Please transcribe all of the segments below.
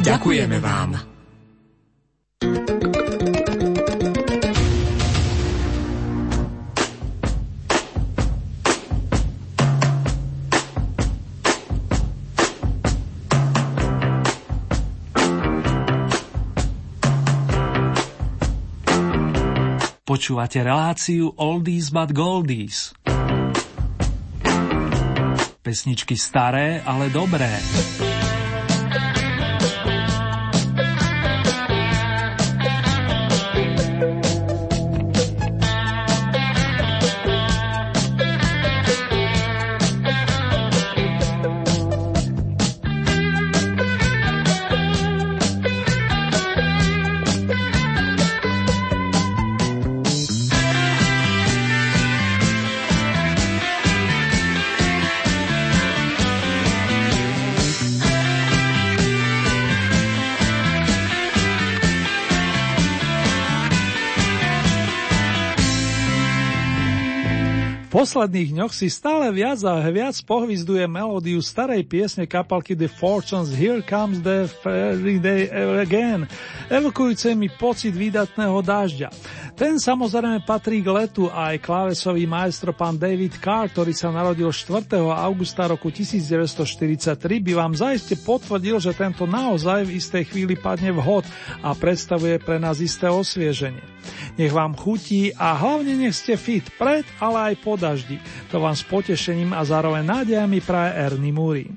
Ďakujeme vám. Počúvate reláciu Oldies but Goldies. Pesničky staré, ale dobré. Posledných dňoch si stále viac a viac pohvizduje melódiu starej piesne kapalky The Fortunes Here Comes the Fairy Day Again, evokujúce mi pocit výdatného dažďa. Ten samozrejme patrí k letu a aj klávesový maestro pán David Carr, ktorý sa narodil 4. augusta roku 1943, by vám zaiste potvrdil, že tento naozaj v istej chvíli padne vhod a predstavuje pre nás isté osvieženie. Nech vám chutí a hlavne nech ste fit pred, ale aj po daždi. To vám s potešením a zároveň nádejami praje Ernie Muri.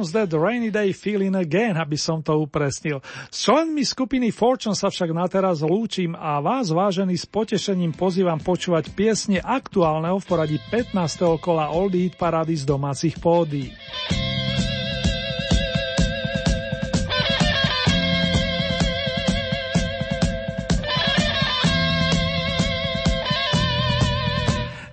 Comes that rainy day feeling again, aby som to upresnil. S členmi skupiny Fortune sa však na teraz lúčim a vás, vážený, s potešením pozývam počúvať piesne aktuálneho v poradí 15. kola Oldie Hit Parady z domácich pódií.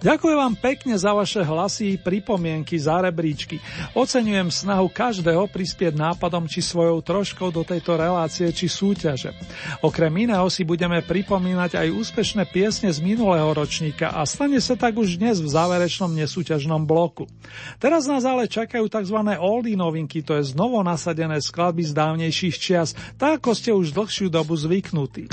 Ďakujem vám pekne za vaše hlasy, pripomienky, za rebríčky. Oceňujem snahu každého prispieť nápadom či svojou troškou do tejto relácie či súťaže. Okrem iného si budeme pripomínať aj úspešné piesne z minulého ročníka a stane sa tak už dnes v záverečnom nesúťažnom bloku. Teraz nás ale čakajú tzv. oldie novinky, to je znovu nasadené skladby z dávnejších čias, tak ako ste už dlhšiu dobu zvyknutí.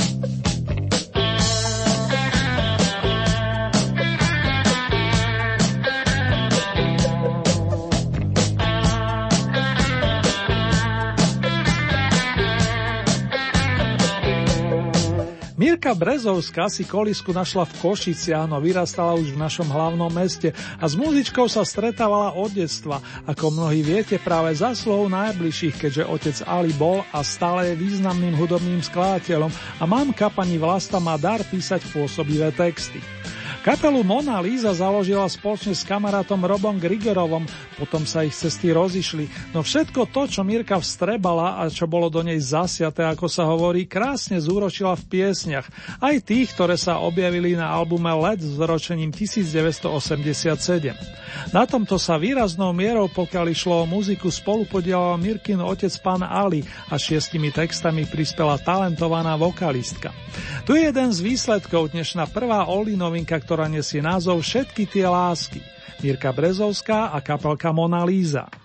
Mirka Brezovská si kolisku našla v Košiciach, no vyrastala už v našom hlavnom meste a s muzičkou sa stretávala od detstva. Ako mnohí viete, práve za slov najbližších, keďže otec Ali bol a stále je významným hudobným skladateľom a mamka pani Vlasta má dar písať pôsobivé texty. Kapelu Mona Lisa založila spoločne s kamarátom Robom Grigorovom, potom sa ich cesty rozišli, no všetko to, čo Mirka vstrebala a čo bolo do nej zasiaté, ako sa hovorí, krásne zúročila v piesniach, aj tých, ktoré sa objavili na albume LED s zročením 1987. Na tomto sa výraznou mierou, pokiaľ išlo o muziku, spolupodielal Mirkin otec pán Ali a šiestimi textami prispela talentovaná vokalistka. Tu je jeden z výsledkov, dnešná prvá Oli novinka, ktorá nesie názov Všetky tie lásky. Mirka Brezovská a kapelka Mona Lisa.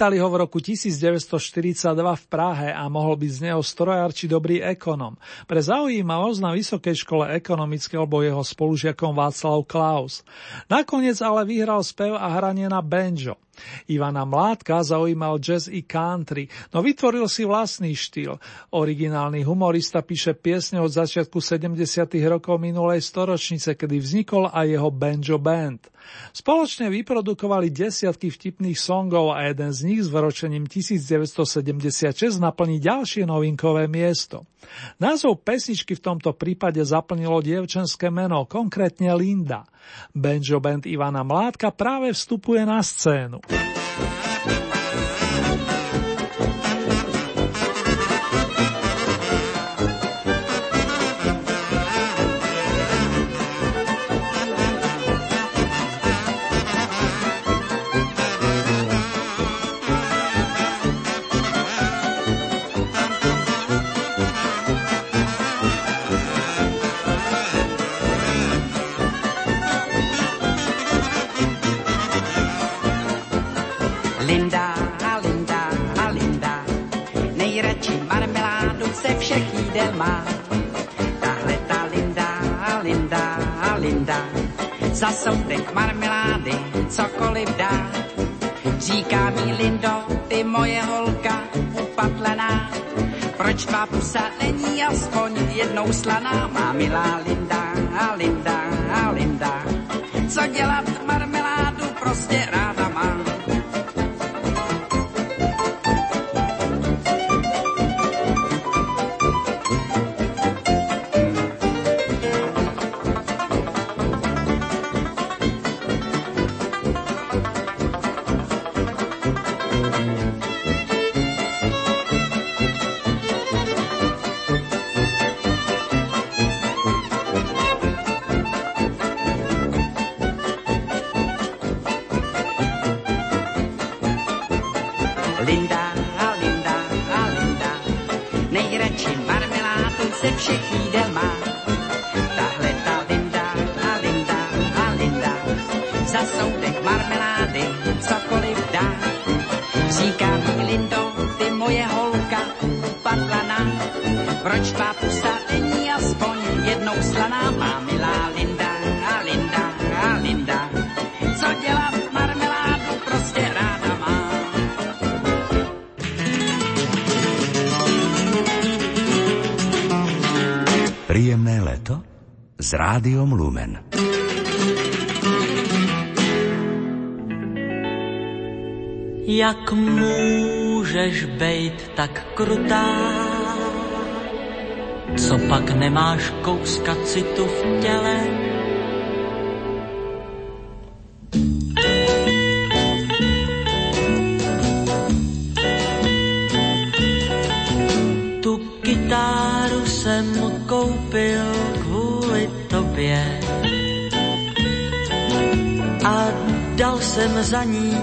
Privítali ho v roku 1942 v Prahe a mohol byť z neho strojár či dobrý ekonom. Pre zaujímavosť na Vysokej škole ekonomické bol jeho spolužiakom Václav Klaus. Nakoniec ale vyhral spev a hranie na banjo. Ivana Mládka zaujímal jazz i country, no vytvoril si vlastný štýl. Originálny humorista píše piesne od začiatku 70. rokov minulej storočnice, kedy vznikol aj jeho banjo band. Spoločne vyprodukovali desiatky vtipných songov a jeden z nich s vročením 1976 naplní ďalšie novinkové miesto. Názov pesničky v tomto prípade zaplnilo dievčenské meno, konkrétne Linda. Banjo band Ivana Mládka práve vstupuje na scénu. Za soudek marmelády cokoliv dá. Říká mi Lindo, ty moje holka upatlená, proč tvá pusa není aspoň jednou slaná? Má milá Linda, Linda, Linda, co dělat marmeládu prostě ráda má. Rádiom Lumen. Jak můžeš bejt tak krutá? Co pak nemáš kouska citu v těle? Za ní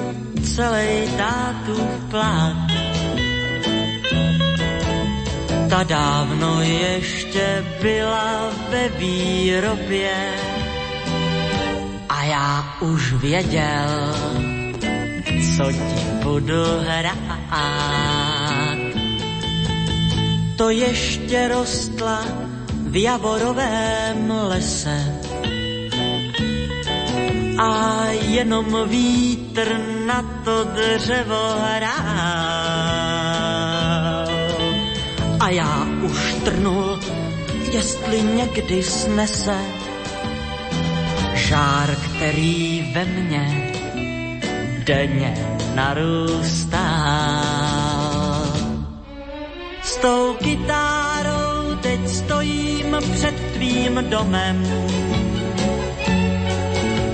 celý tátu plát. Ta dávno ještě byla ve výrobě a já už věděl, co ti budu hrát. To ještě rostla v javorovém lese. A jenom vítr na to dřevo hrál. A já už trnul, jestli někdy snese žár, který ve mně denně narůstá. S tou kytárou teď stojím před tvým domem.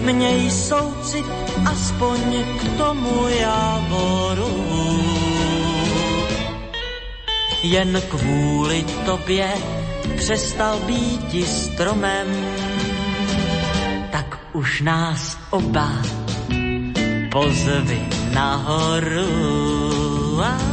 Měj soucit aspoň k tomu javoru. Jen kvůli tobě přestal být stromem, tak už nás oba pozvi nahoru. Ah.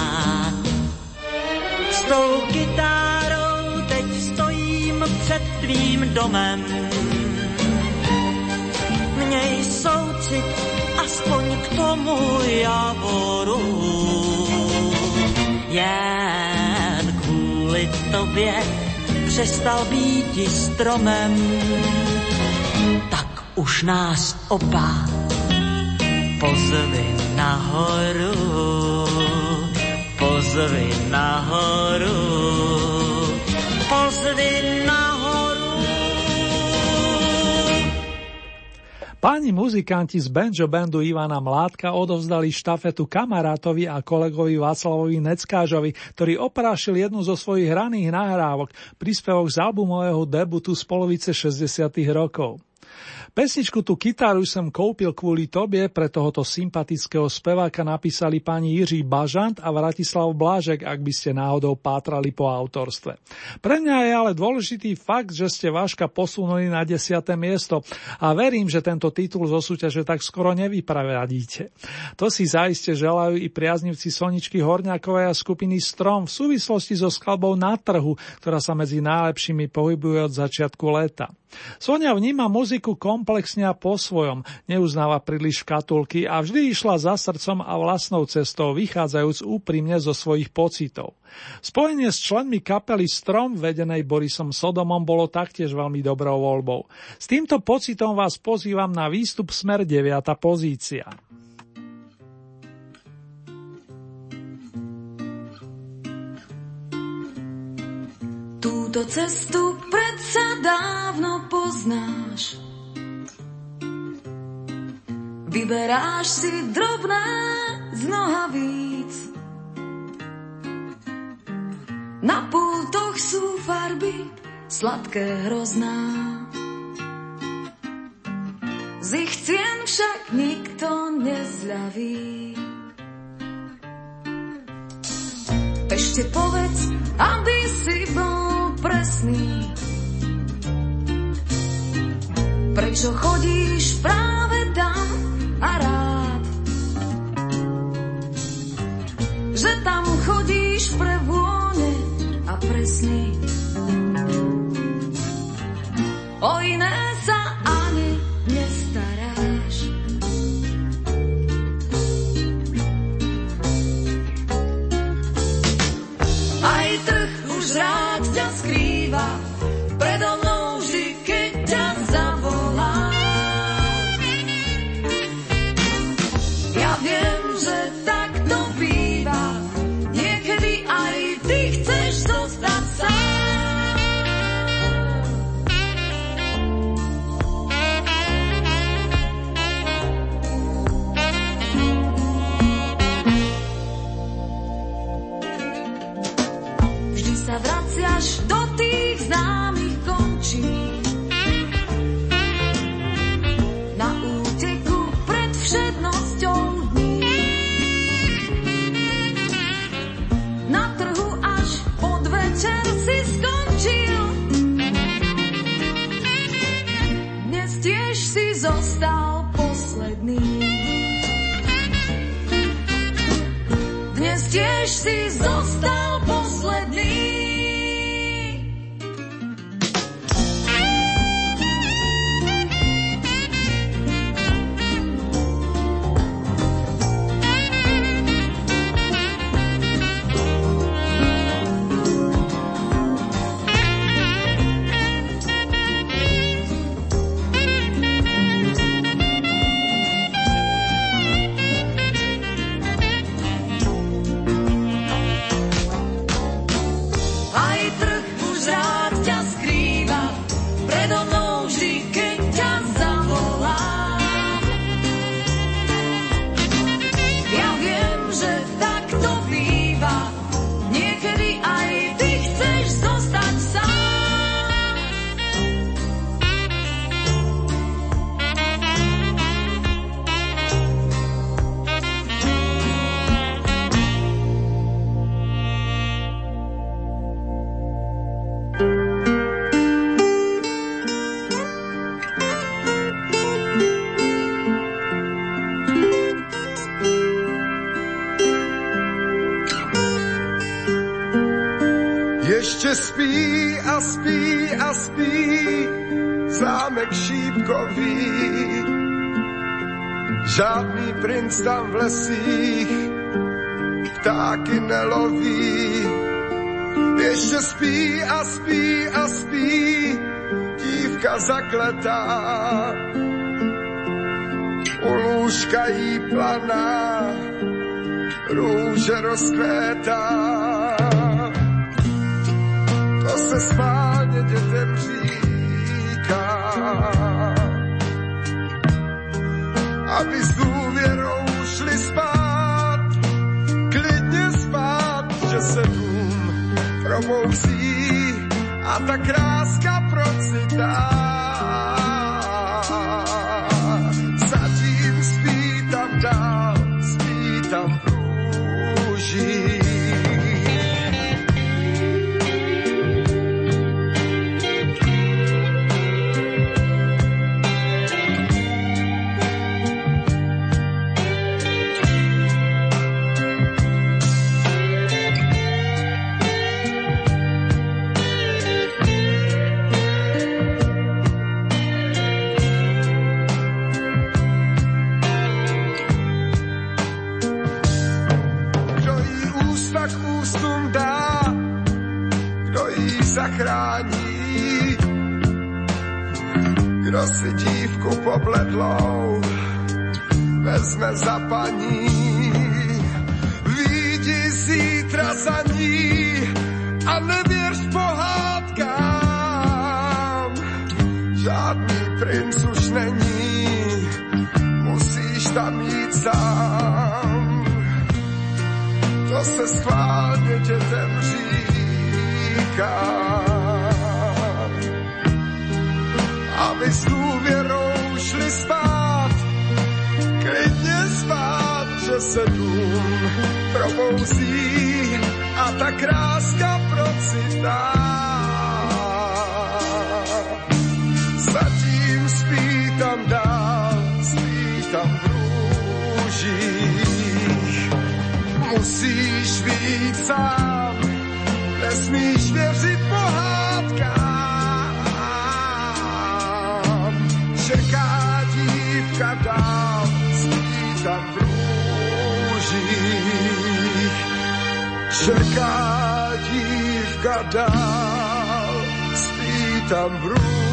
Tou kytárou teď stojím před tvým domem. Měj soucit aspoň k tomu javoru. Jen kvůli tobě přestal být stromem, tak už nás oba pozvi nahoru, pozvi nahoru, pozvi nahoru. Páni muzikanti z banjo bandu Ivana Mládka odovzdali štafetu kamarátovi a kolegovi Václavovi Neckážovi, ktorý oprášil jednu zo svojich hraných nahrávok, príspevok z albumového debutu z polovice 60. rokov. Pesničku tu kytaru som kúpil kvôli tobie, pre tohoto sympatického speváka napísali pani Jiří Bažant a Vratislav Blážek, ak by ste náhodou pátrali po autorstve. Pre mňa je ale dôležitý fakt, že ste Váška posunuli na 10. miesto a verím, že tento titul zo súťaže tak skoro nevypravadíte. To si zaiste želajú i priaznivci Soničky Horňakovej a skupiny Strom v súvislosti so skladbou na trhu, ktorá sa medzi najlepšími pohybuje od začiatku leta. Sonia vníma muziku komplexne a po svojom, neuznáva príliš škatulky a vždy išla za srdcom a vlastnou cestou, vychádzajúc úprimne zo svojich pocitov. Spojenie s členmi kapely Strom, vedenej Borisom Sodomom, bolo taktiež veľmi dobrou voľbou. S týmto pocitom vás pozývam na výstup smer 9. pozícia. Túto cestu predsa dávno poznáš. Vyberáš si drobné z víc. Na pultoch sú farby sladké hrozná. Z ich cien však nikto nezľaví. Ešte povedz, aby si bol presný. Prečo chodíš práve tam a rád? Že tam chodíš pre vône a presný. O iné si zostal. Princ tam v lesích ptáky neloví. Ještě spí a spí a spí dívka zakletá. U lůžka jí planá, růže rozkvétá. To se spálně dětem říká, probouzí a ta kráska procitá. Žádný princ už není, musíš tam jít sám. To se schválně dětem říká. aby s důvěrou šli spát, klidně spát, že se dům probouzí a ta kráska procitá. Musíš být sám, nesmíš věřit pohádkám. dál, spí tam v růžích. Čeká dívka dál, spí tam v růžích.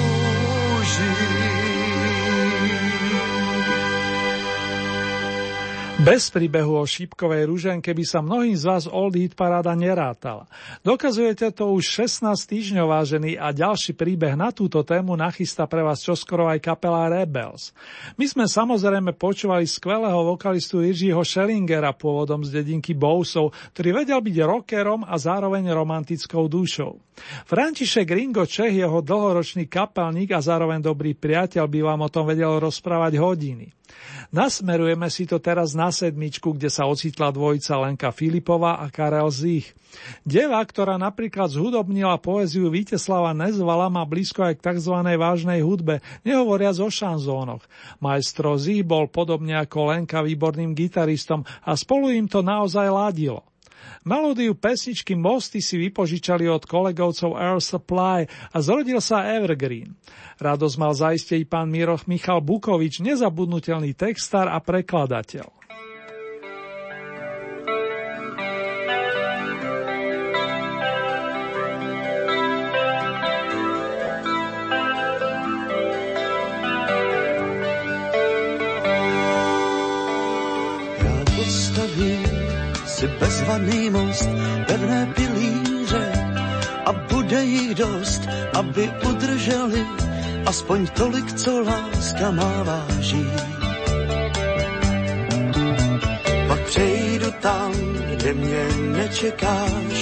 Bez príbehu o šípkovej ruženke by sa mnohým z vás Old Hit paráda nerátala. Dokazujete to už 16 týždňov, vážený, a ďalší príbeh na túto tému nachystá pre vás čoskoro aj kapela Rebels. My sme samozrejme počúvali skvelého vokalistu Jiřího Schellingera pôvodom z dedinky Bousov, ktorý vedel byť rockerom a zároveň romantickou dušou. František Ringo Čech, jeho dlhoročný kapelník a zároveň dobrý priateľ, by vám o tom vedel rozprávať hodiny. Nasmerujeme si to teraz na sedmičku, kde sa ocitla dvojica Lenka Filipová a Karel Zich. Deva, ktorá napríklad zhudobnila poéziu Víteslava Nezvala, má blízko aj k tzv. vážnej hudbe, nehovoriac o šanzónoch. Majstro Zich bol podobne ako Lenka výborným gitaristom a spolu im to naozaj ladilo. Melódiu pesničky Mosty si vypožičali od kolegovcov Air Supply a zrodil sa Evergreen. Radosť mal zaiste i pán Miroch Michal Bukovič, nezabudnutelný textár a prekladateľ. Si bezvaný most, pevné pilíře a bude jich dost, aby udrželi aspoň tolik, co láska má váží. Pak přejdu tam, kde mě nečekáš,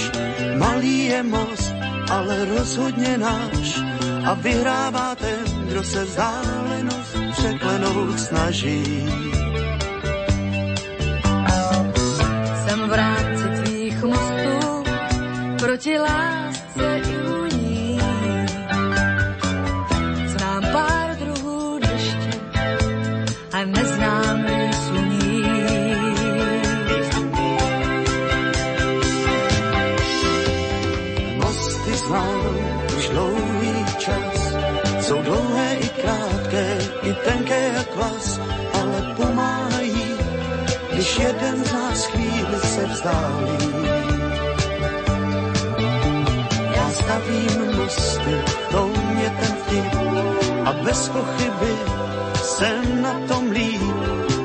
malý je most, ale rozhodně náš a vyhrává ten, kdo se vzdálenost překlenout snaží. proti lásce i uní. Znám pár druhů deště a neznám sluní. Mosty znám už dlouhý čas, jsou dlouhé i krátké, i tenké jak vás, ale pomáhají, když jeden z nás chvíli se vzdálí. a bez pochyby jsem na tom líp,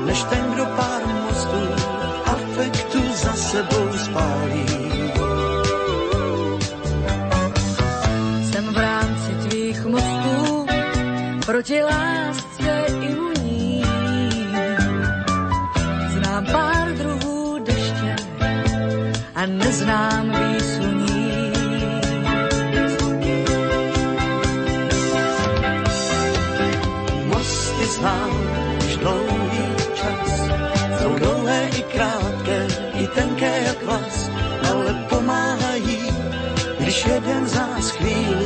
než ten, kdo pár mostů afektu za sebou spálí. scrivere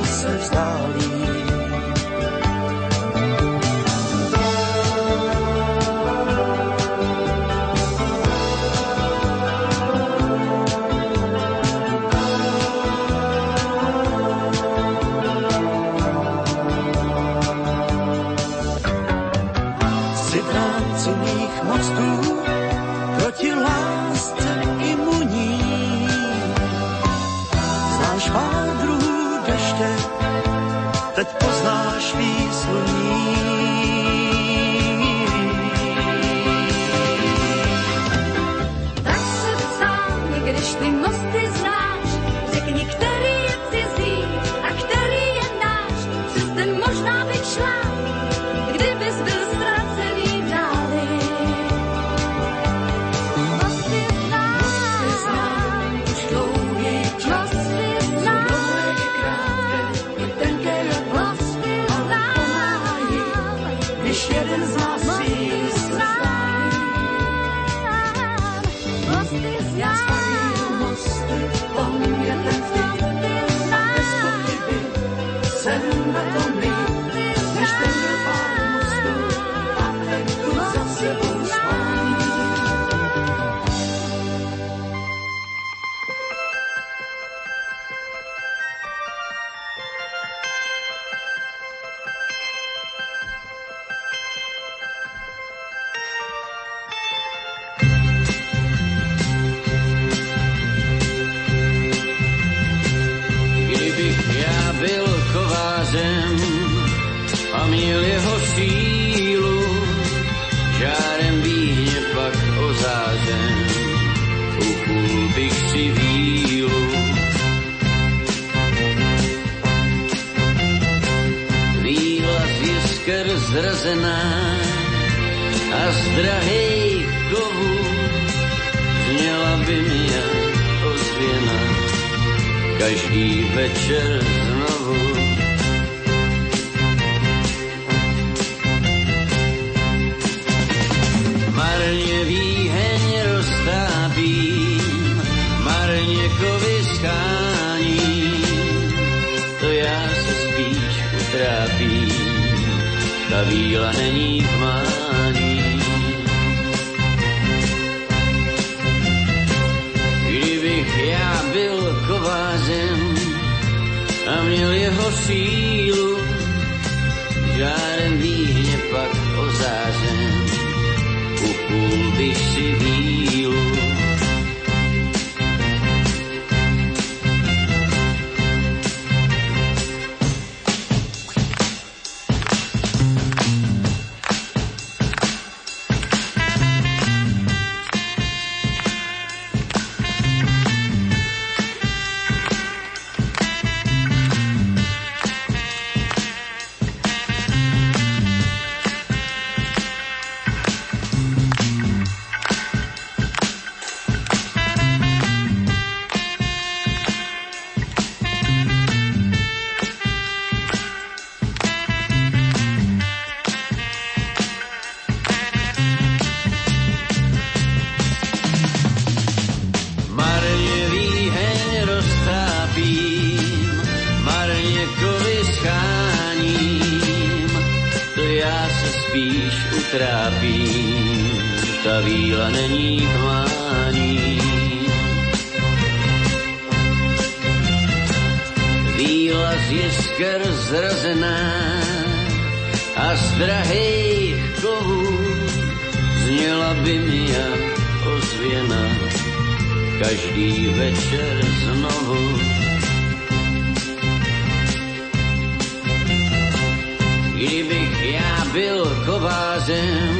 byl kovářem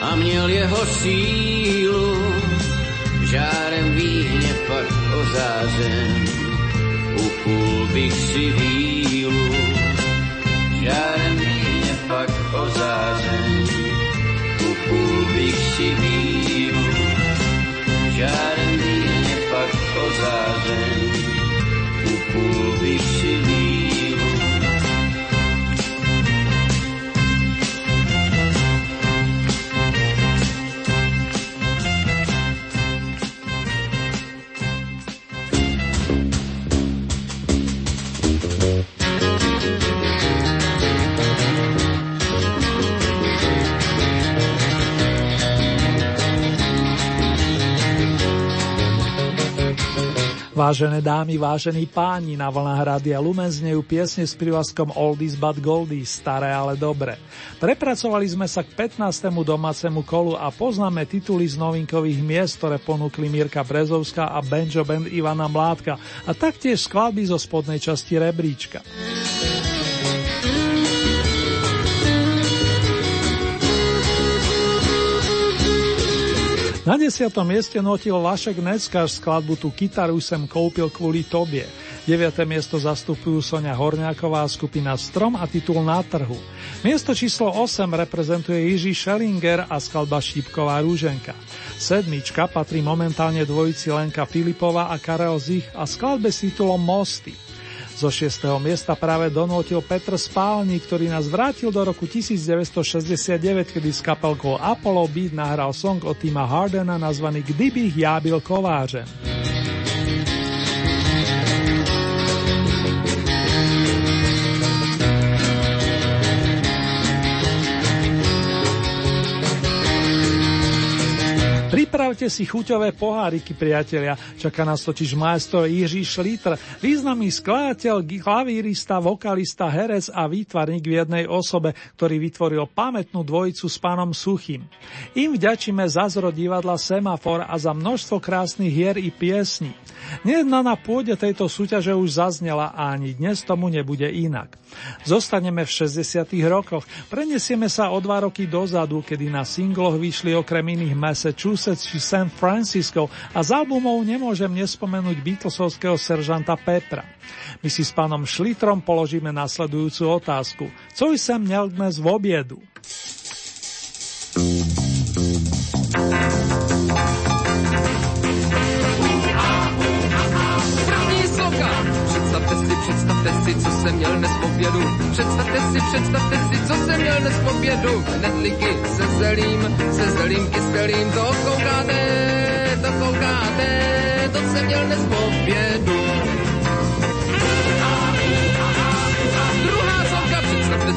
a měl jeho sílu, žárem výhně pak ozářen, upul bych si vílu. Žárem výhně pak ozářen, upul bych si vílu. Žárem výhně pak ozářen, upul bych si vílu. Vážené dámy, vážení páni, na vlnách Rádia Lumen znejú piesne s prívlaskom Oldies but Goldies, staré ale dobre. Prepracovali sme sa k 15. domácemu kolu a poznáme tituly z novinkových miest, ktoré ponúkli Mirka Brezovská a Benjo Band Ivana Mládka a taktiež skladby zo spodnej časti rebríčka. Na desiatom mieste notil Vašek Neckáš skladbu Tu kytaru sem koupil kvôli tobie. 9. miesto zastupujú Sonia Horňáková skupina Strom a titul Na trhu. Miesto číslo 8 reprezentuje Jiří Schellinger a skladba Šípková rúženka. Sedmička patrí momentálne dvojici Lenka Filipova a Karel Zich a skladbe s titulom Mosty. Zo 6. miesta práve donútil Petr Spálny, ktorý nás vrátil do roku 1969, kedy s kapelkou Apollo Beat nahral song od týma Hardena nazvaný Kdybych ja byl kovářem. Pripravte si chuťové poháriky, priatelia. Čaká nás totiž majstor Jiří Šlítr, významný skladateľ, klavírista, vokalista, herec a výtvarník v jednej osobe, ktorý vytvoril pamätnú dvojicu s pánom Suchým. Im vďačíme za zrod divadla Semafor a za množstvo krásnych hier i piesní. Nejedna na pôde tejto súťaže už zaznela a ani dnes tomu nebude inak. Zostaneme v 60. rokoch, prenesieme sa o dva roky dozadu, kedy na singloch vyšli okrem iných Massachusetts či San Francisco a z albumov nemôžem nespomenúť Beatlesovského seržanta Petra. My si s pánom Šlitrom položíme nasledujúcu otázku. Co som měl dnes v obiedu? Představte si, co jsem měl dnes v obědu. Představte si, představte si, co jsem měl dnes v obědu. Knedlíky se zelím, se zelím kyselým, to koukáte, to koukáte, to jsem měl dnes v obědu.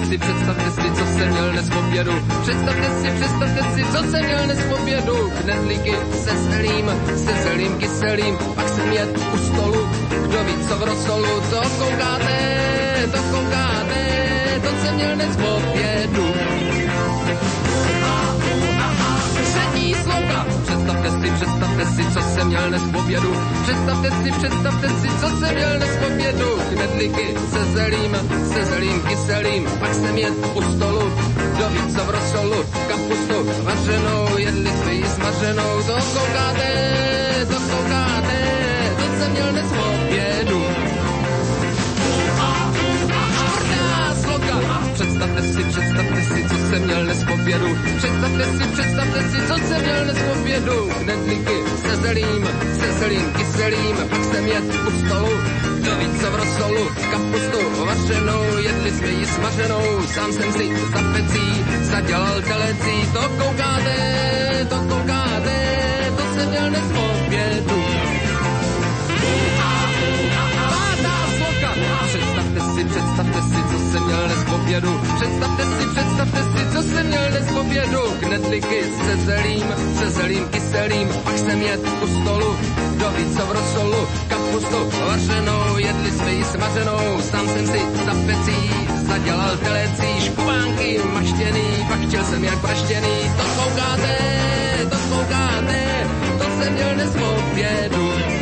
Si, představte si, co jsem měl dnes v obědu. Představte si, představte si, co jsem měl dnes v obědu. Knedlíky se zelím, se zelím kyselým, pak jsem jet u stolu, kdo ví, co v rosolu, to koukáte, to koukáte, to jsem měl dnes v obědu. Třetí sloka, představte si, představte si, co jsem měl dnes v obědu. Představte si, představte si, co jsem měl dnes v obědu. Knedlíky se zelím, se zelím kyselým, pak jsem jet u stolu, kdo ví, co v rosolu, kapustu vařenou, jedli jsme ji smaženou, to koukáte, to koukáte, to jsem měl dnes v Představte si, představte si, co jsem měl dnes v obědu. Představte si, představte si, co jsem měl dnes v obědu. Knedlíky se zelím, se zelím kyselým, pak jsem jet u stolu. Kdo ví, co v rosolu, kapustu vařenou, jedli jsme ji smaženou, sám jsem si za pecí zadělal telecí. To koukáte, to koukáte, to jsem měl dnes v obědu. obědu. Představte si, představte si, co jsem měl dnes v obědu. Knedlíky se zelím, se zelím kyselým, pak jsem jet u stolu, kdo ví co v rosolu. Kapustu vařenou, jedli jsme ji smařenou, sám jsem si za pecí zadělal telecí, škubánky maštěný, pak chtěl jsem jak praštěný. To koukáte, to koukáte, to jsem měl dnes v obědu.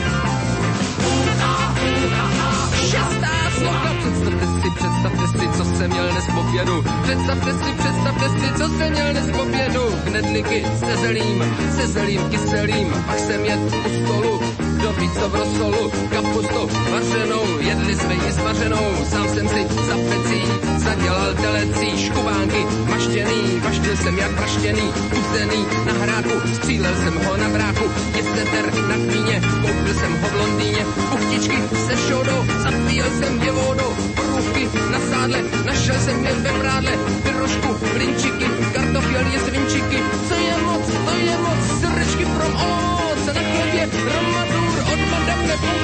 Představte si, co jsem měl dnes po obědu. Představte si, představte si, co jsem měl dnes po obědu. Knedlíky se zelím, se zelím kyselým, pak jsem jet u stolu dobrico v rozsolu, kapustou vařenou, jedli jsme ji s vařenou, sám jsem si za pecí zadělal telecí, škubánky. Maštěný, vaštil jsem jak praštěný, uzdený na hráku, střílel jsem ho na bráku, jesteter na kmíně, koupil jsem ho v Londýně, puchtičky se šodou, zapíjel jsem je vodou, průvky na sádle, našel jsem je ve prádle, pyrošku, brinčiky, kartofel je svinčiky, co je moc?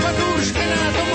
patúške na tom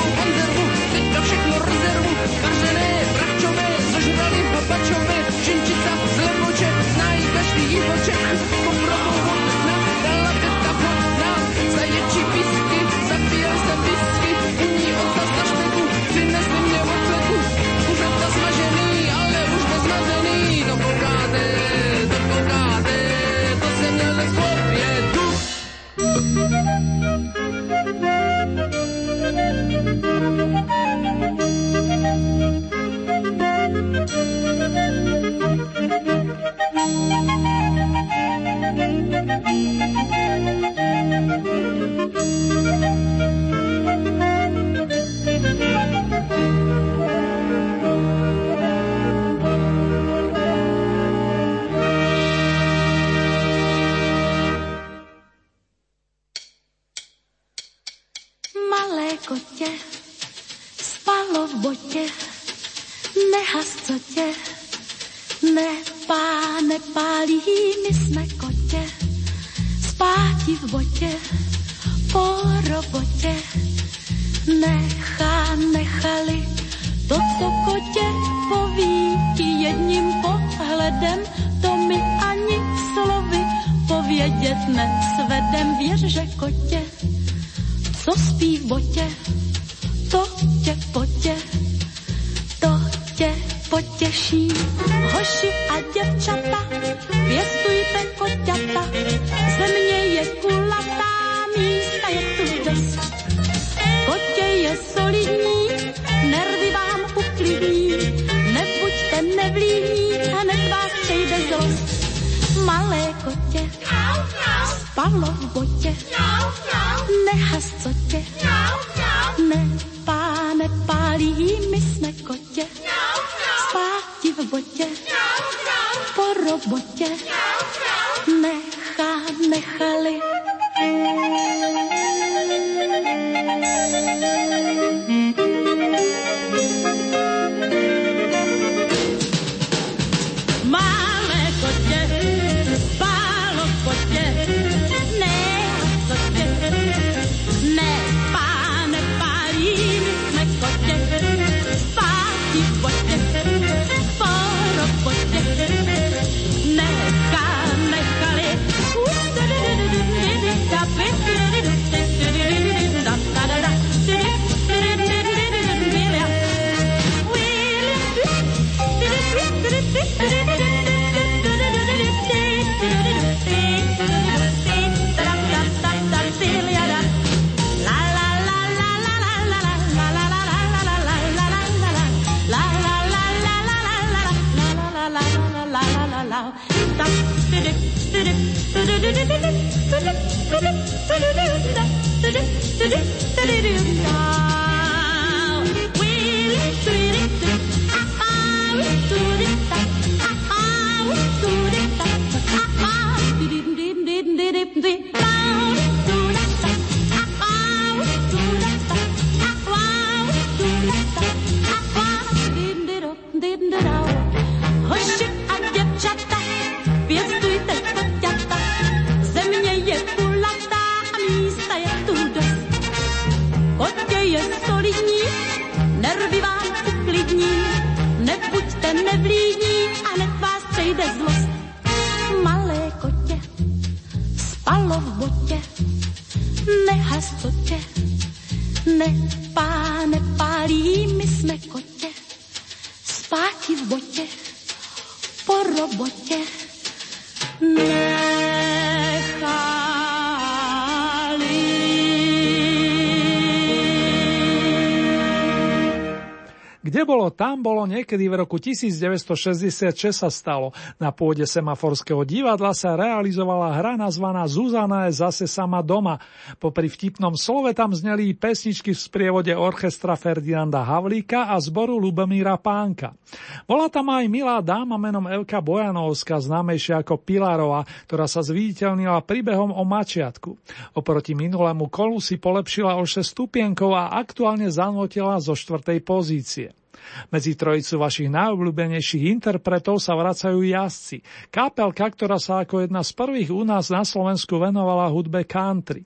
niekedy v roku 1966 sa stalo. Na pôde semaforského divadla sa realizovala hra nazvaná Zuzana je zase sama doma. Popri vtipnom slove tam zneli pesničky v sprievode orchestra Ferdinanda Havlíka a zboru Lubomíra Pánka. Bola tam aj milá dáma menom Elka Bojanovská, známejšia ako Pilarova, ktorá sa zviditeľnila príbehom o mačiatku. Oproti minulému kolu si polepšila o 6 stupienkov a aktuálne zanotila zo štvrtej pozície. Medzi trojicu vašich najobľúbenejších interpretov sa vracajú jazdci. Kapelka, ktorá sa ako jedna z prvých u nás na Slovensku venovala hudbe country.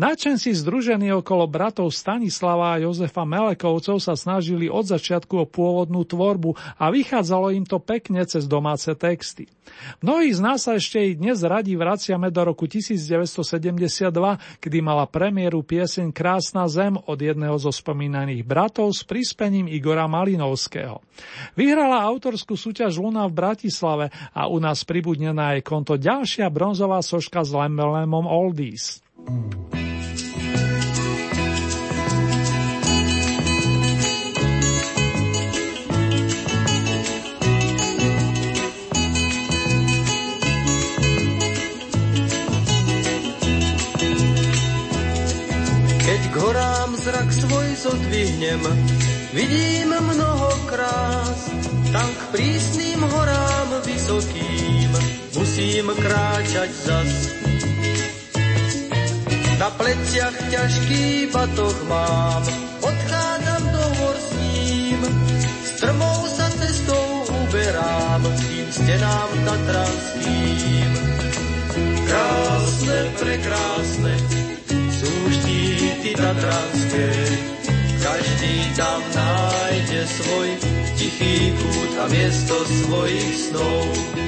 Načenci združení okolo bratov Stanislava a Jozefa Melekovcov sa snažili od začiatku o pôvodnú tvorbu a vychádzalo im to pekne cez domáce texty. Mnohí z nás sa ešte i dnes radi vraciame do roku 1972, kedy mala premiéru pieseň Krásna zem od jedného zo spomínaných bratov s prispením Igora Malinovského. Vyhrala autorskú súťaž Luna v Bratislave a u nás pribudne na jej konto ďalšia bronzová soška s emblémom Oldies. Keď k horám zrak svoj zodvihnem, vidím mnoho krás, tam k prísnym horám vysokým musím kráčať zas. Na pleciach ťažký batoh mám, odchádzam do hor s ním. Strmou sa cestou uberám, tým stenám tatranským. Krásne, prekrásne, sú štíty tatranské, každý tam nájde svoj tichý kút a miesto svojich snov.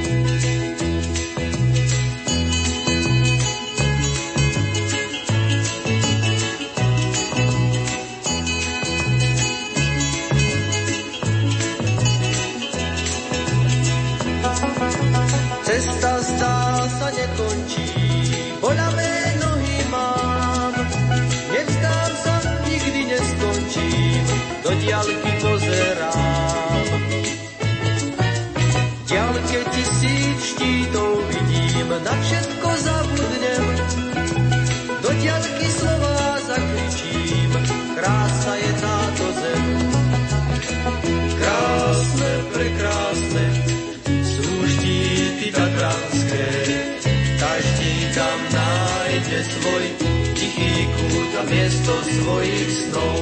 Kút a miesto svojich snov.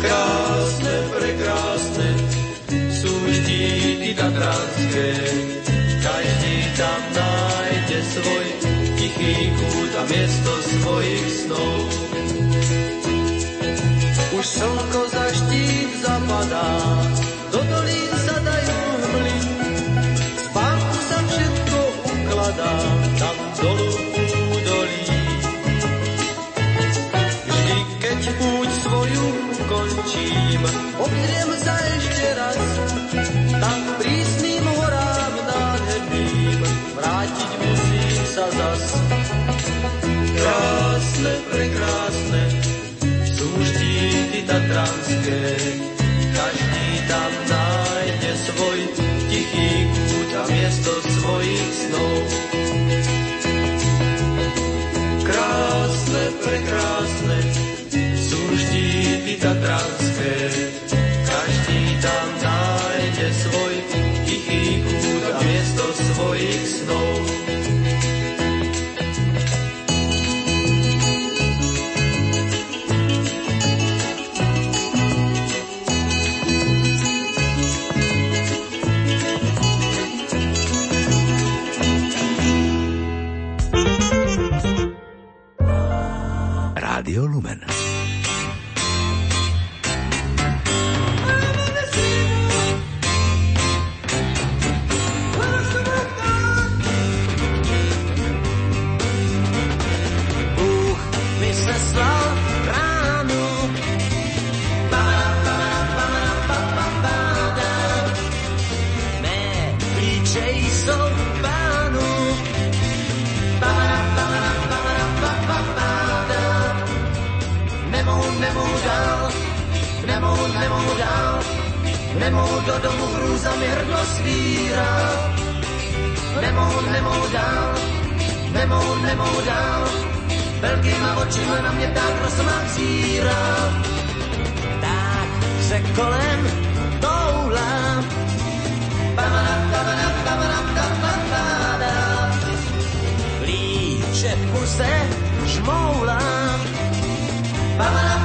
Krásne, prekrásne, sú štíty tatranské, každý tam nájde svoj tichý kút a miesto svojich snov. Už slnko za štít zapadá, štíty tatranské, každý tam nájde svoj tichý kút a miesto svojich snov. Krásne, prekrásne, sú štíty tatranské, každý tam nájde svoj Rádio Lumen. Domu hrůzami hrdlo svírá. Nemohu, nemohu dál, nemohu, nemohu dál, veľkýma očima na mě tak rosomák zírá. Tak se kolem toulám, Líče v puse žmoulám, Nemohu,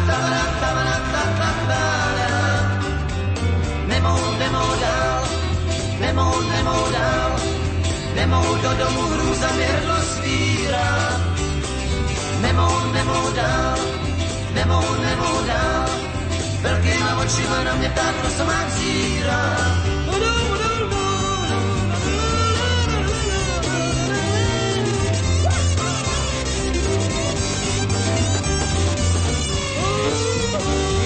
nemohu, nemohu dál, nemohu do domu hrůzami hrdlo svírá. Nemohu, nemohu dál, nemohu, nemohu dál, veľkýma očima na mne pták rosomák zírá. Hej,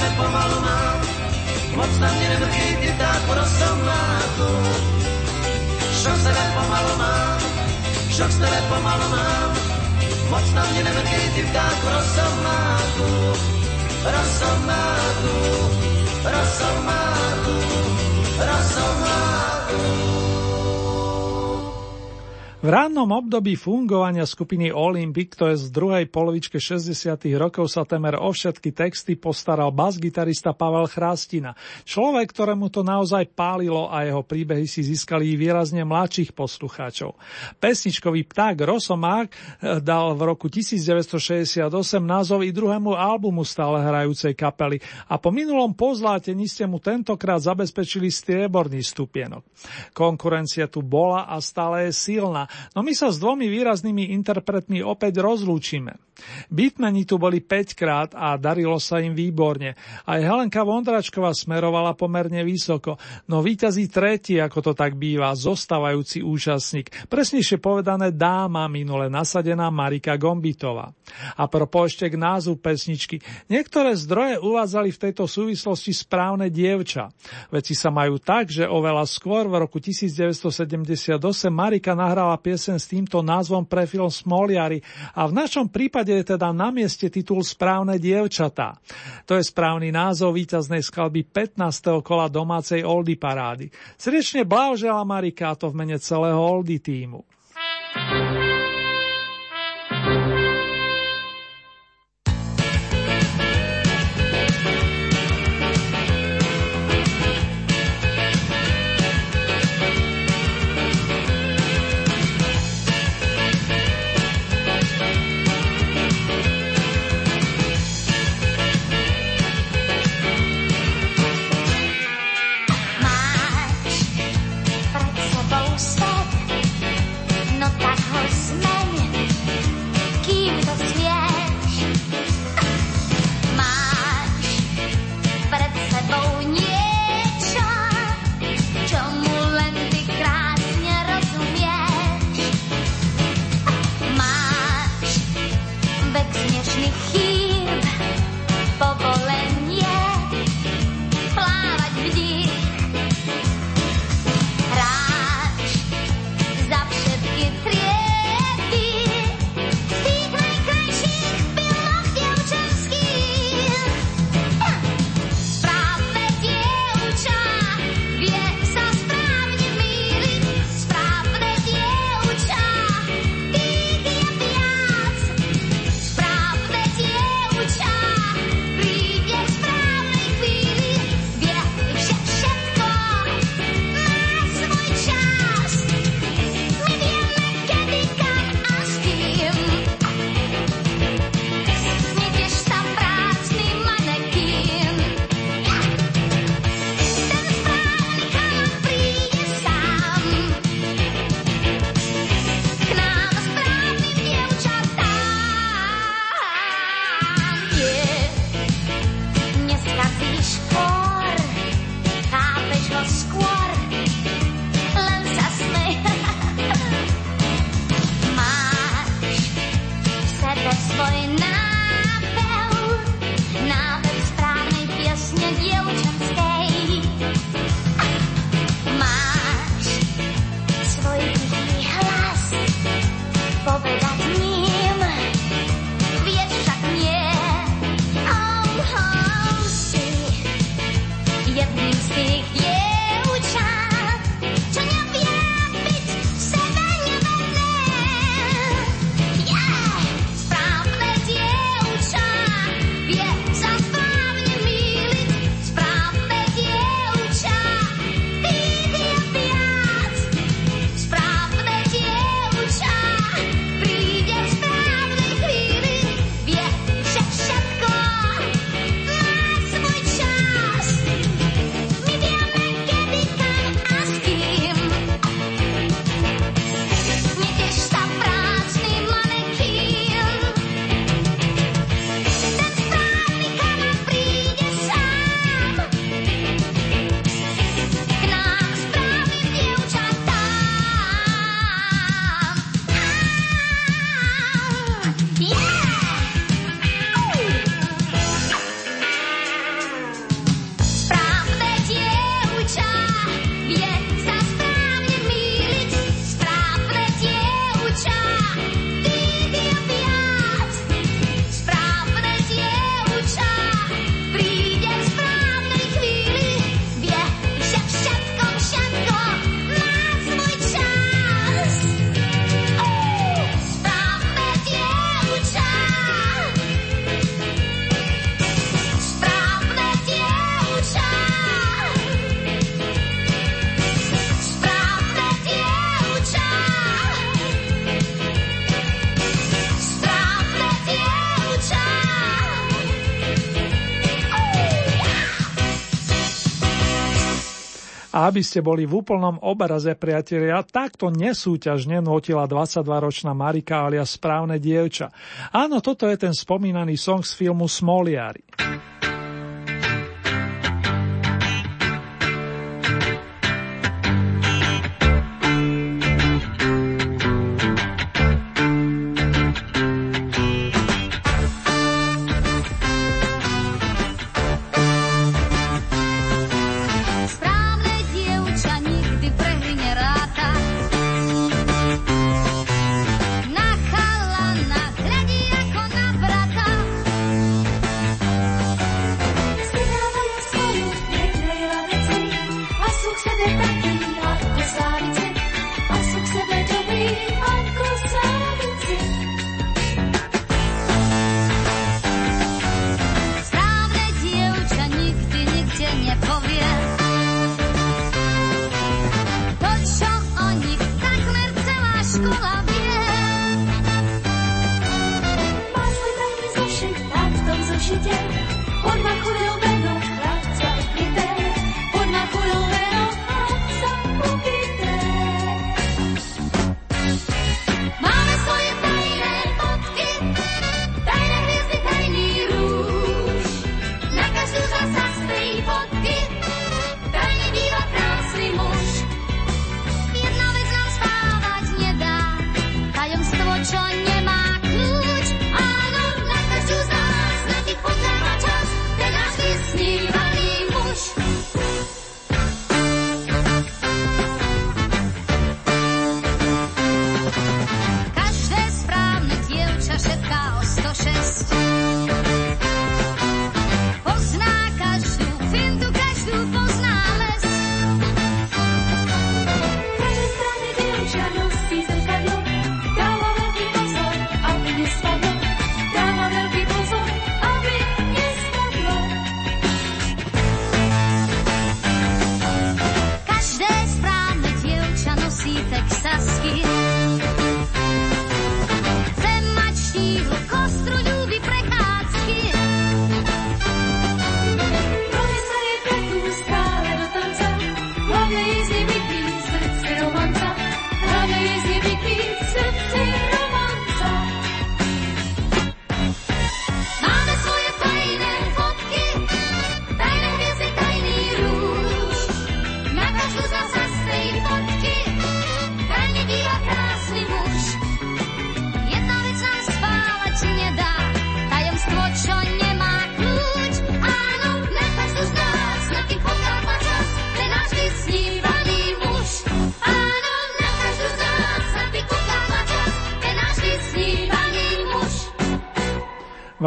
sebe pomalu mám. Moc na mě nevrchý ty ptát po rosomáku. Šok sebe pomalu mám, šok sebe pomalu mám. Moc na mě nevrchý ty ptát po rosomáku. Rosomáku, rosomáku, rosomáku. V rannom období fungovania skupiny Olympic, to je z druhej polovičke 60. rokov, sa temer o všetky texty postaral bas-gitarista Pavel Chrástina. Človek, ktorému to naozaj pálilo a jeho príbehy si získali výrazne mladších poslucháčov. Pesničkový pták Rosomák eh, dal v roku 1968 názov i druhému albumu stále hrajúcej kapely a po minulom pozlátení ste mu tentokrát zabezpečili strieborný stupienok. Konkurencia tu bola a stále je silná, no my sa s dvomi výraznými interpretmi opäť rozlúčime. Beatmeni tu boli 5 krát a darilo sa im výborne. Aj Helenka Vondračková smerovala pomerne vysoko, no víťazí tretí, ako to tak býva, zostávajúci účastník. Presnejšie povedané dáma minule nasadená Marika Gombitová. A propo ešte k názvu pesničky. Niektoré zdroje uvádzali v tejto súvislosti správne dievča. Veci sa majú tak, že oveľa skôr v roku 1978 Marika nahrala piesen s týmto názvom pre film Smoliari a v našom prípade je teda na mieste titul Správne dievčatá. To je správny názov víťaznej skladby 15. kola domácej Oldy parády. Srdečne blahožela Marika a to v mene celého Oldy týmu. Máš A aby ste boli v úplnom obraze, priatelia, takto nesúťažne notila 22-ročná Marika alias správne dievča. Áno, toto je ten spomínaný song z filmu Smoliari.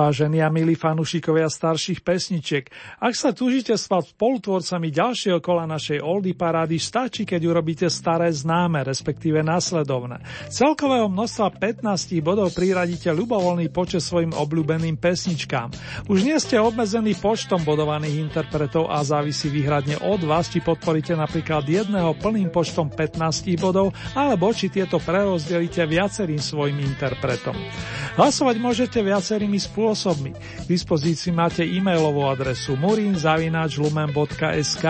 Vážení a milí fanúšikovia starších pesničiek, ak sa túžite spať spolutvorcami ďalšieho kola našej Oldy parády, stačí, keď urobíte staré známe, respektíve následovné. Celkového množstva 15 bodov priradíte ľubovoľný počet svojim obľúbeným pesničkám. Už nie ste obmedzení počtom bodovaných interpretov a závisí výhradne od vás, či podporíte napríklad jedného plným počtom 15 bodov, alebo či tieto prerozdelíte viacerým svojim interpretom. Hlasovať môžete viacerými spôsobmi spôsobmi. K dispozícii máte e-mailovú adresu murinzavinačlumen.sk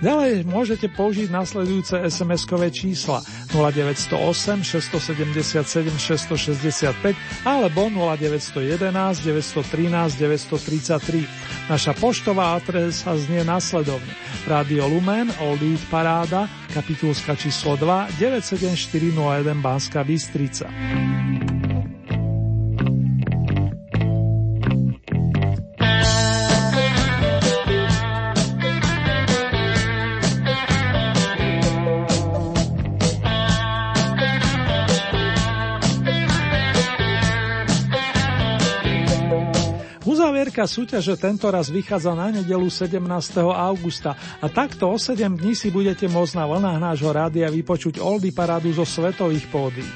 Ďalej môžete použiť nasledujúce SMS-kové čísla 0908 677 665 alebo 0911 913 933. Naša poštová adresa znie nasledovne. Radio Lumen, Old Paráda, kapitulska číslo 2, 97401 Banská Bystrica. Uzavierka súťaže tento raz vychádza na nedelu 17. augusta a takto o 7 dní si budete môcť na vlnách nášho rádia vypočuť Oldy parádu zo svetových pódy.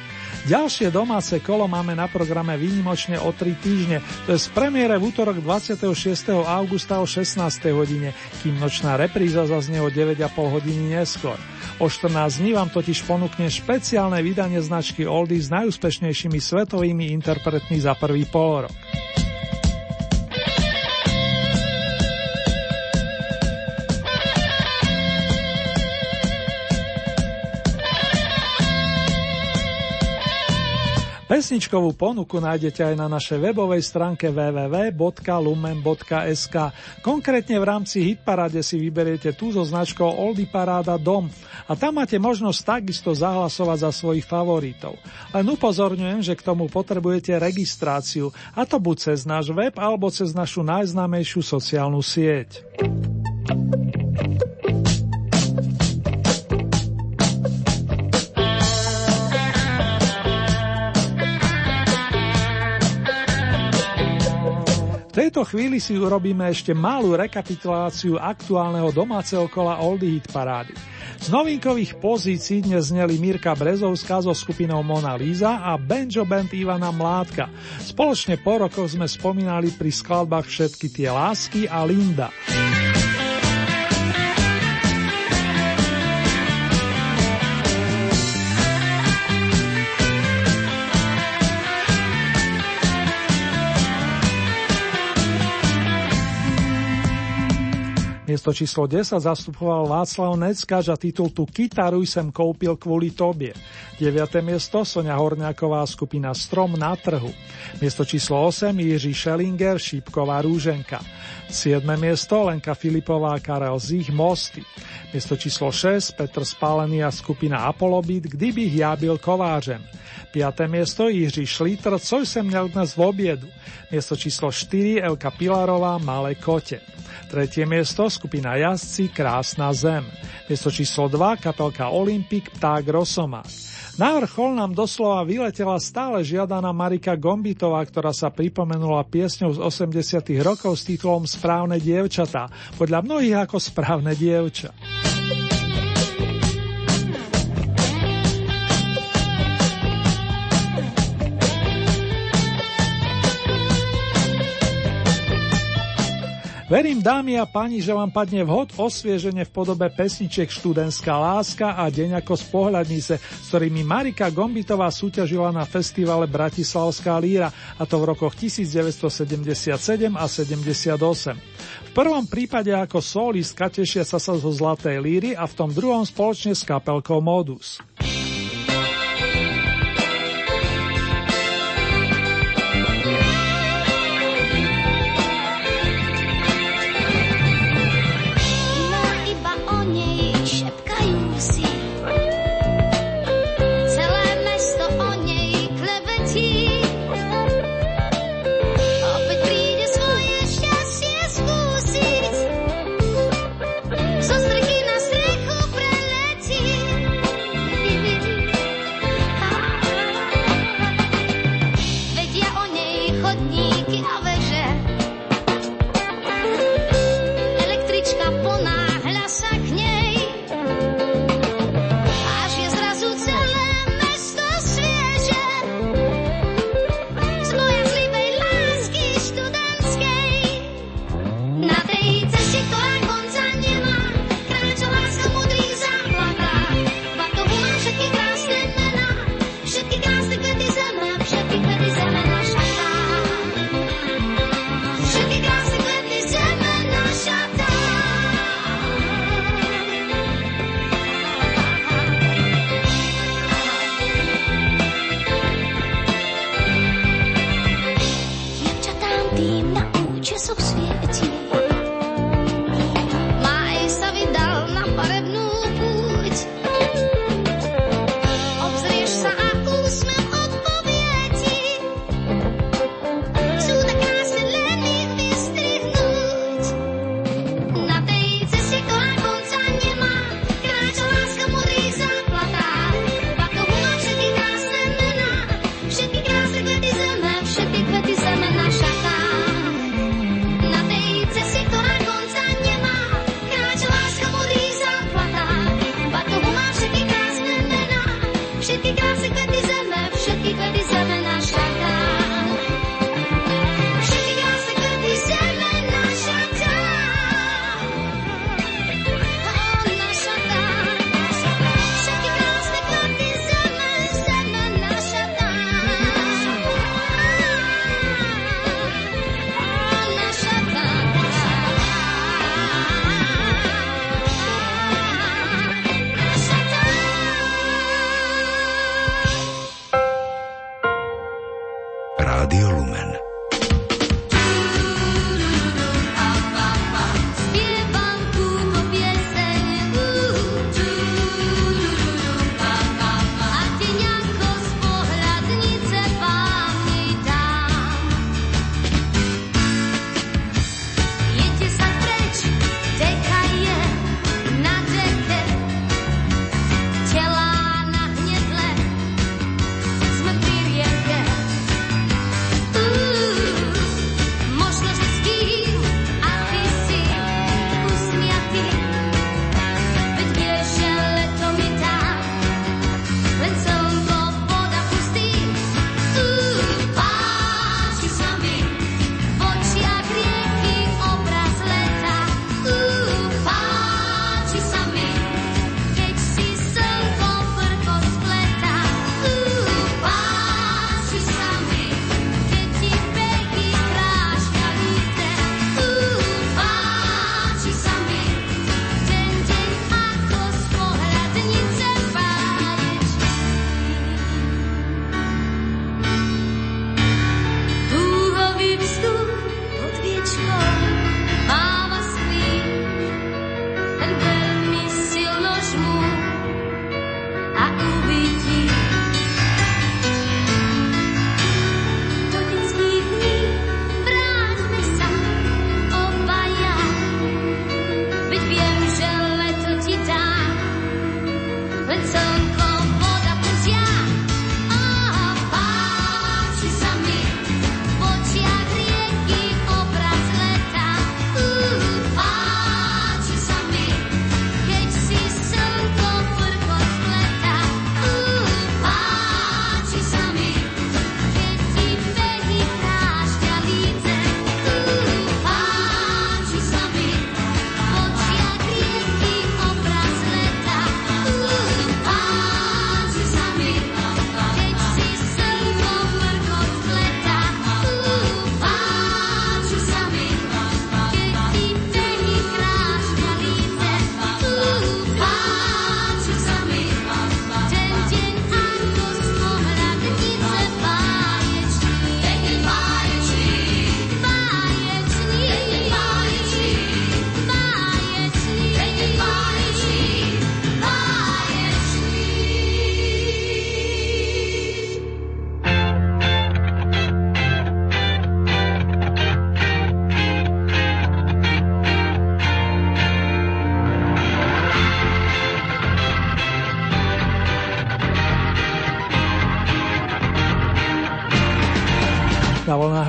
Ďalšie domáce kolo máme na programe výnimočne o 3 týždne, to je z premiére v útorok 26. augusta o 16. hodine, kým nočná repríza zaznie o 9,5 hodiny neskôr. O 14 dní vám totiž ponúkne špeciálne vydanie značky Oldy s najúspešnejšími svetovými interpretmi za prvý pol rok. Pesničkovú ponuku nájdete aj na našej webovej stránke www.lumen.sk. Konkrétne v rámci Hitparade si vyberiete tú so značkou Oldy Paráda Dom a tam máte možnosť takisto zahlasovať za svojich favoritov. Len upozorňujem, že k tomu potrebujete registráciu, a to buď cez náš web alebo cez našu najznámejšiu sociálnu sieť. Tejto chvíli si urobíme ešte malú rekapituláciu aktuálneho domáceho kola Oldie Hit parády. Z novinkových pozícií dnes zneli Mirka Brezovská so skupinou Mona Lisa a Benjo Band Ivana Mládka. Spoločne po rokoch sme spomínali pri skladbách všetky tie lásky a Linda. Miesto číslo 10 zastupoval Václav Neckáč a titul Tu kytaru sem koupil kvôli tobie. 9. miesto Sonia Horňáková skupina Strom na trhu. Miesto číslo 8 Jiří Šelinger Šípková rúženka. 7. miesto Lenka Filipová Karel Zich Mosty. Miesto číslo 6 Petr Spálený a skupina Apolobit Kdybych ja byl kovářem. 5. miesto Jiří Šlítr Co som měl dnes v obiedu. Miesto číslo 4 Elka Pilarová Malé kote. Tretie miesto skupina Jazdci Krásna zem. Miesto číslo 2 kapelka Olympik Pták Rosomák. Na vrchol nám doslova vyletela stále žiadaná Marika Gombitová, ktorá sa pripomenula piesňou z 80 rokov s titulom Správne dievčatá, podľa mnohých ako Správne dievča. Verím, dámy a páni, že vám padne vhod osvieženie v podobe pesničiek Študentská láska a Deň ako spohľadnice, s ktorými Marika Gombitová súťažila na festivale Bratislavská líra, a to v rokoch 1977 a 78. V prvom prípade ako solistka tešia sa sa zo Zlatej líry a v tom druhom spoločne s kapelkou Modus.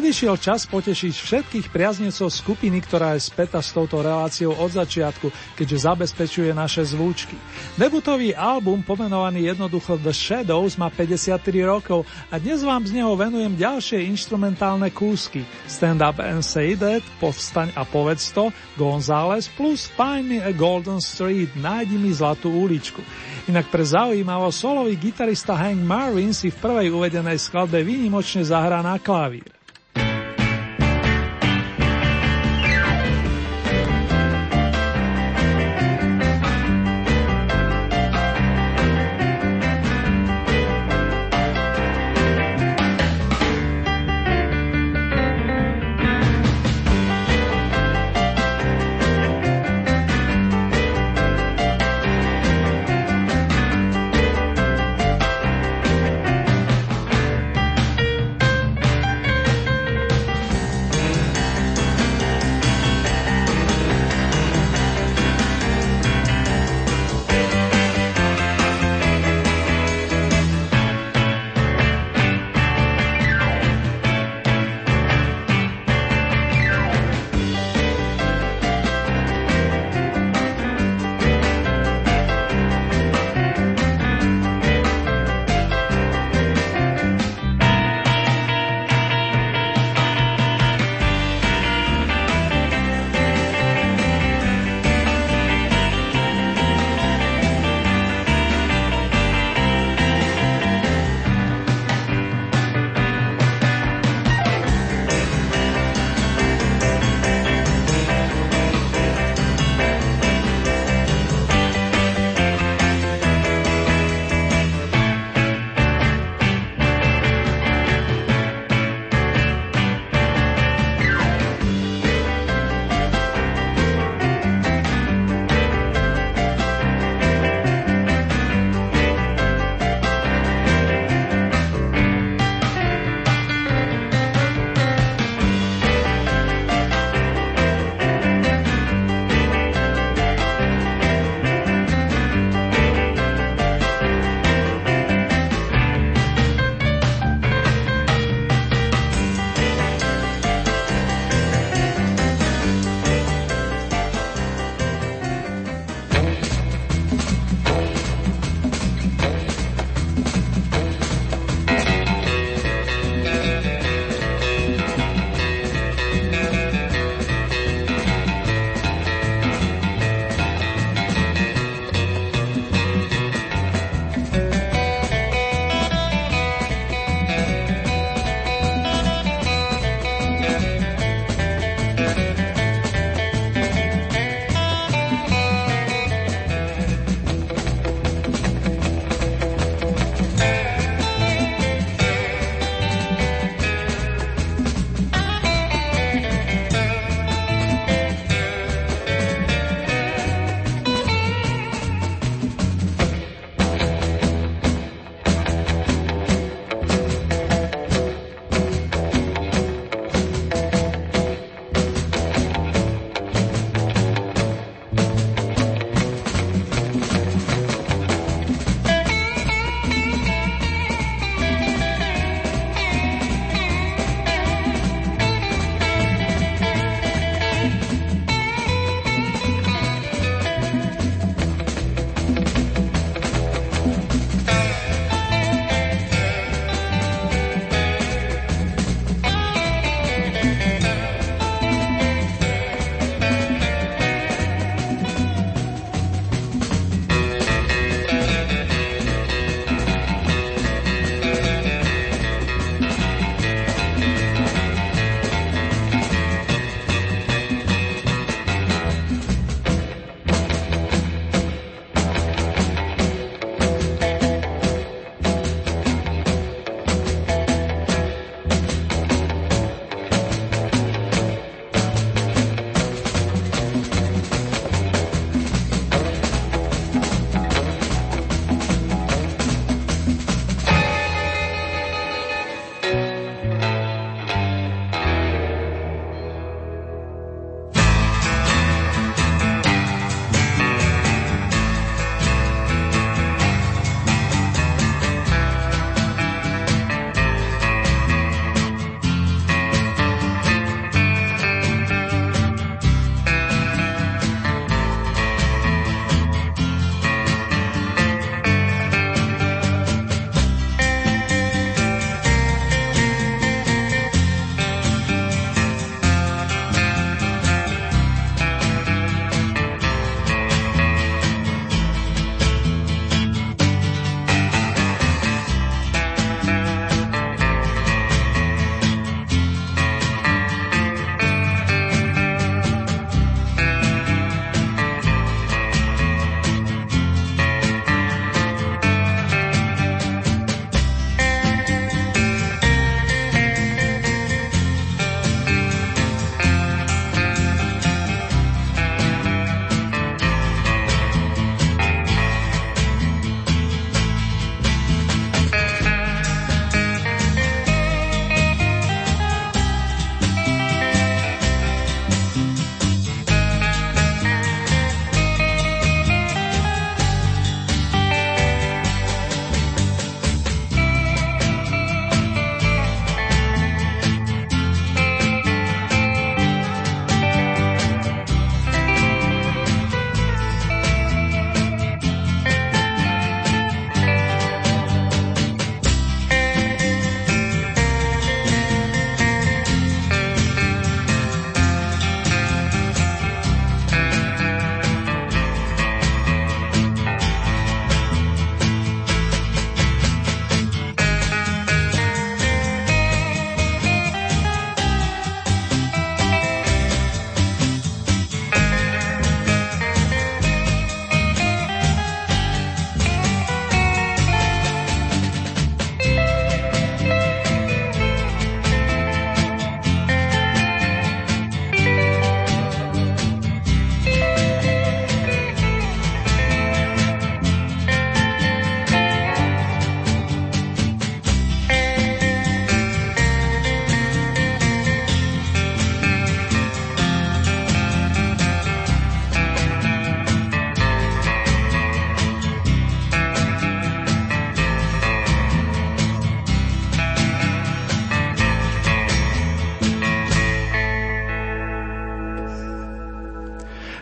Nadišiel čas potešiť všetkých priaznecov skupiny, ktorá je späta s touto reláciou od začiatku, keďže zabezpečuje naše zvučky. Debutový album, pomenovaný jednoducho The Shadows, má 53 rokov a dnes vám z neho venujem ďalšie instrumentálne kúsky. Stand Up and Say That, Povstaň a povedz to, Gonzales plus Find Me a Golden Street, nájdi mi zlatú uličku. Inak pre zaujímavo solový gitarista Hank Marvin si v prvej uvedenej skladbe výnimočne zahrá na klavír.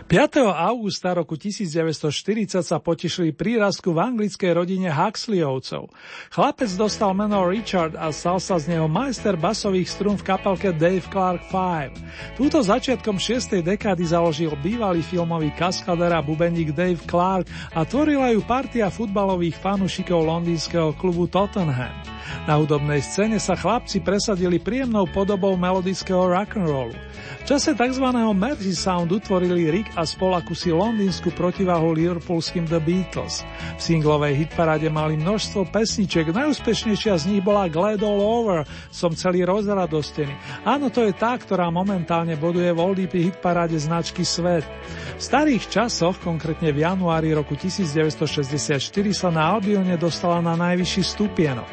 5. augusta roku 1940 sa potešili prírastku v anglickej rodine Huxleyovcov. Chlapec dostal meno Richard a stal sa z neho majster basových strún v kapelke Dave Clark 5. Túto začiatkom 6. dekády založil bývalý filmový kaskader a bubeník Dave Clark a tvorila ju partia futbalových fanúšikov londýnskeho klubu Tottenham. Na hudobnej scéne sa chlapci presadili príjemnou podobou melodického rock'n'rollu. V čase tzv. Mercy Sound utvorili Rick a spol akúsi londýnsku protivahu liverpoolským The Beatles. V singlovej hitparáde mali množstvo pesniček, najúspešnejšia z nich bola Glad All Over, som celý rozradostený. Áno, to je tá, ktorá momentálne boduje v oldie hitparáde značky Svet. V starých časoch, konkrétne v januári roku 1964, sa na Albione dostala na najvyšší stupienok.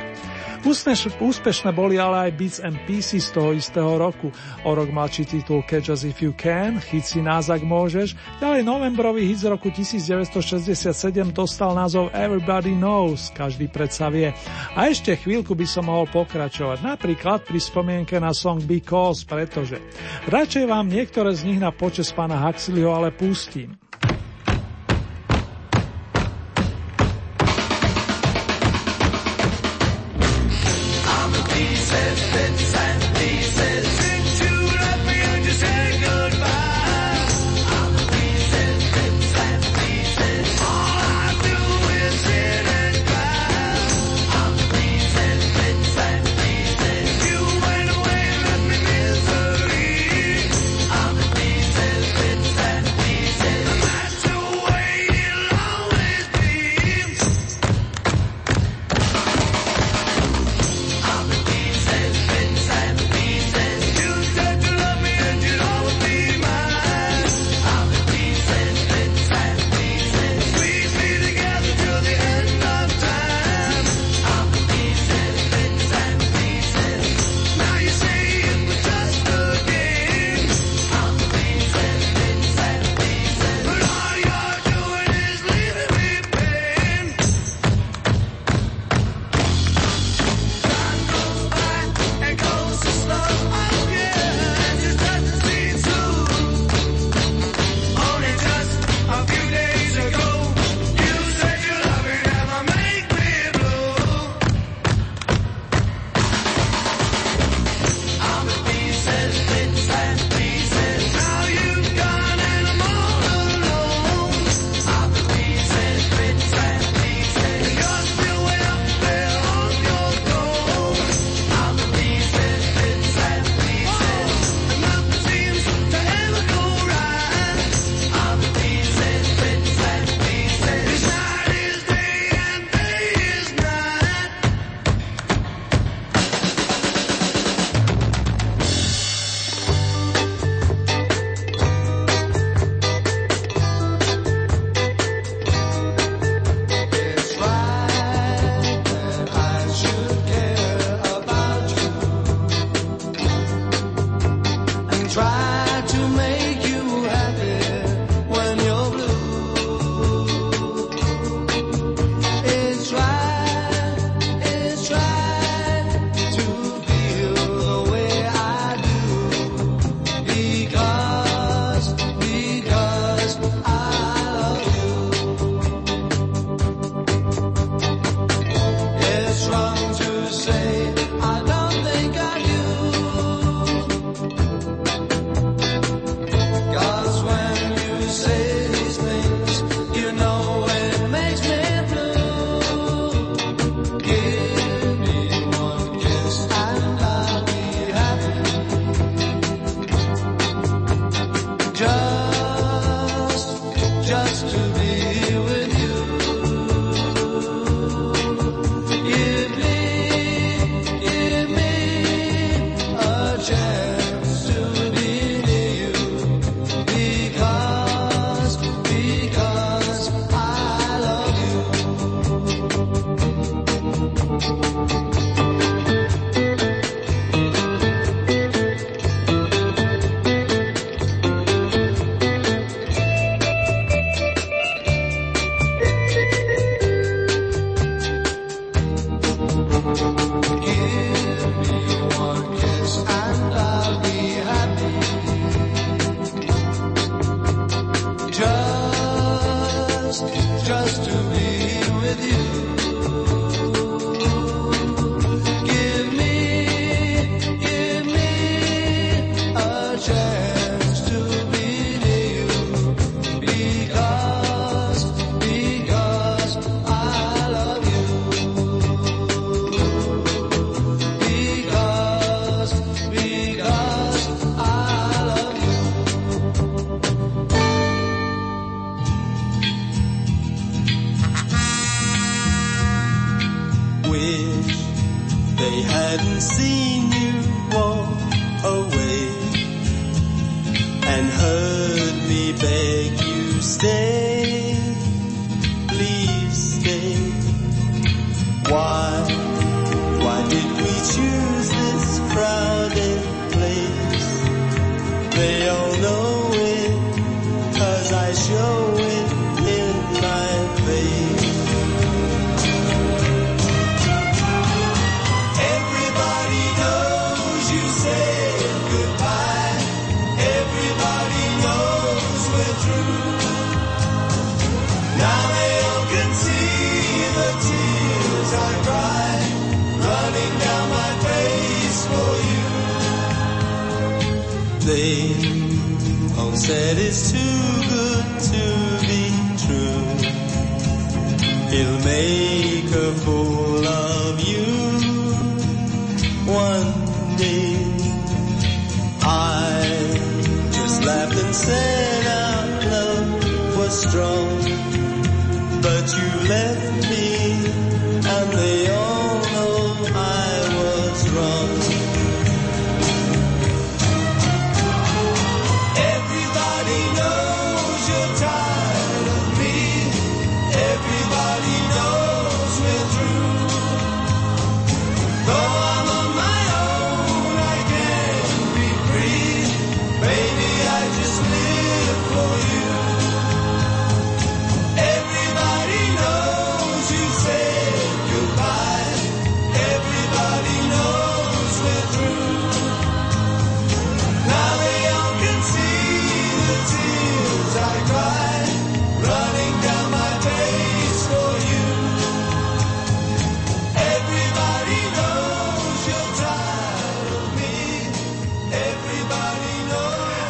Úspeš, úspešné boli ale aj Beats and Pieces z toho istého roku. O rok mladší titul Catch Us If You Can, Chyť si nás ak môžeš. Ďalej novembrový hit z roku 1967 dostal názov Everybody Knows, každý predsa vie. A ešte chvíľku by som mohol pokračovať, napríklad pri spomienke na song Because, pretože. Radšej vám niektoré z nich na počas pána Huxleyho ale pustím.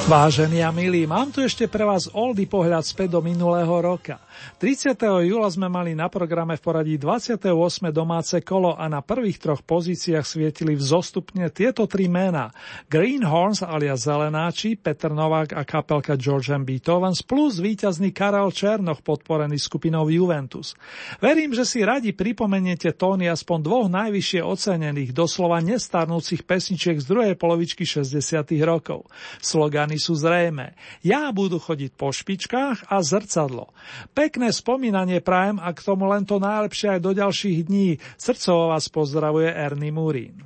Vážení a milí, mám tu ešte pre vás oldy pohľad späť do minulého roka. 30. júla sme mali na programe v poradí 28. domáce kolo a na prvých troch pozíciách svietili vzostupne tieto tri mená. Greenhorns alias Zelenáči, Petr Novák a kapelka George M. Beethoven's plus víťazný Karel Černoch podporený skupinou Juventus. Verím, že si radi pripomeniete tóny aspoň dvoch najvyššie ocenených, doslova nestarnúcich pesničiek z druhej polovičky 60. rokov. Slogany sú zrejme. Ja budú chodiť po špičkách a zrcadlo. Pek Pekné spomínanie prajem a k tomu len to najlepšie aj do ďalších dní. Srdcovo vás pozdravuje Ernie Murín.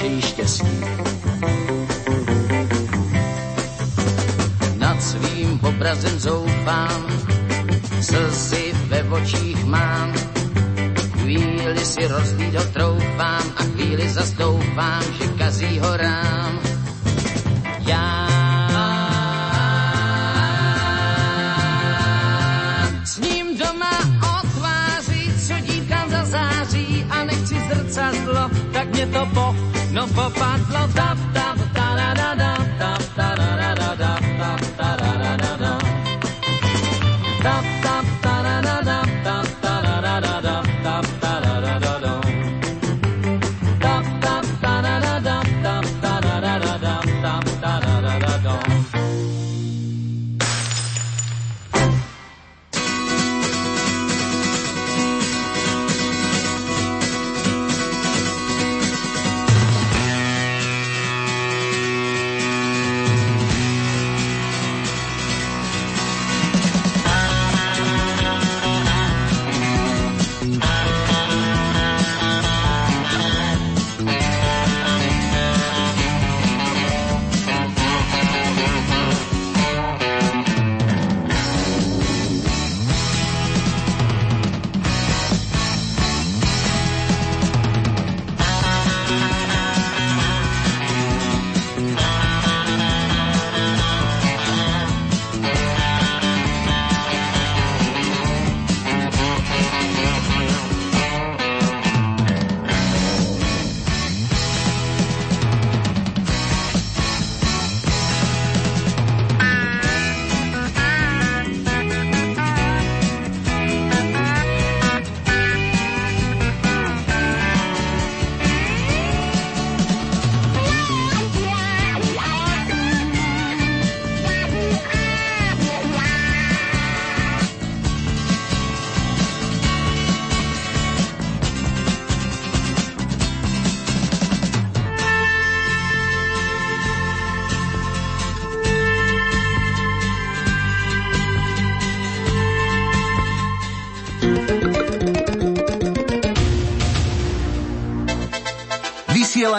přeji štěstí. Nad svým obrazem zoufám, slzy ve očích mám, chvíli si rozdíl troufám a chvíli zastoufám, že kazí horám. Já s ním doma o tváři, co dívkám zazáří a nechci zrcadlo, tak mě to pochopí popadlo do vtáka.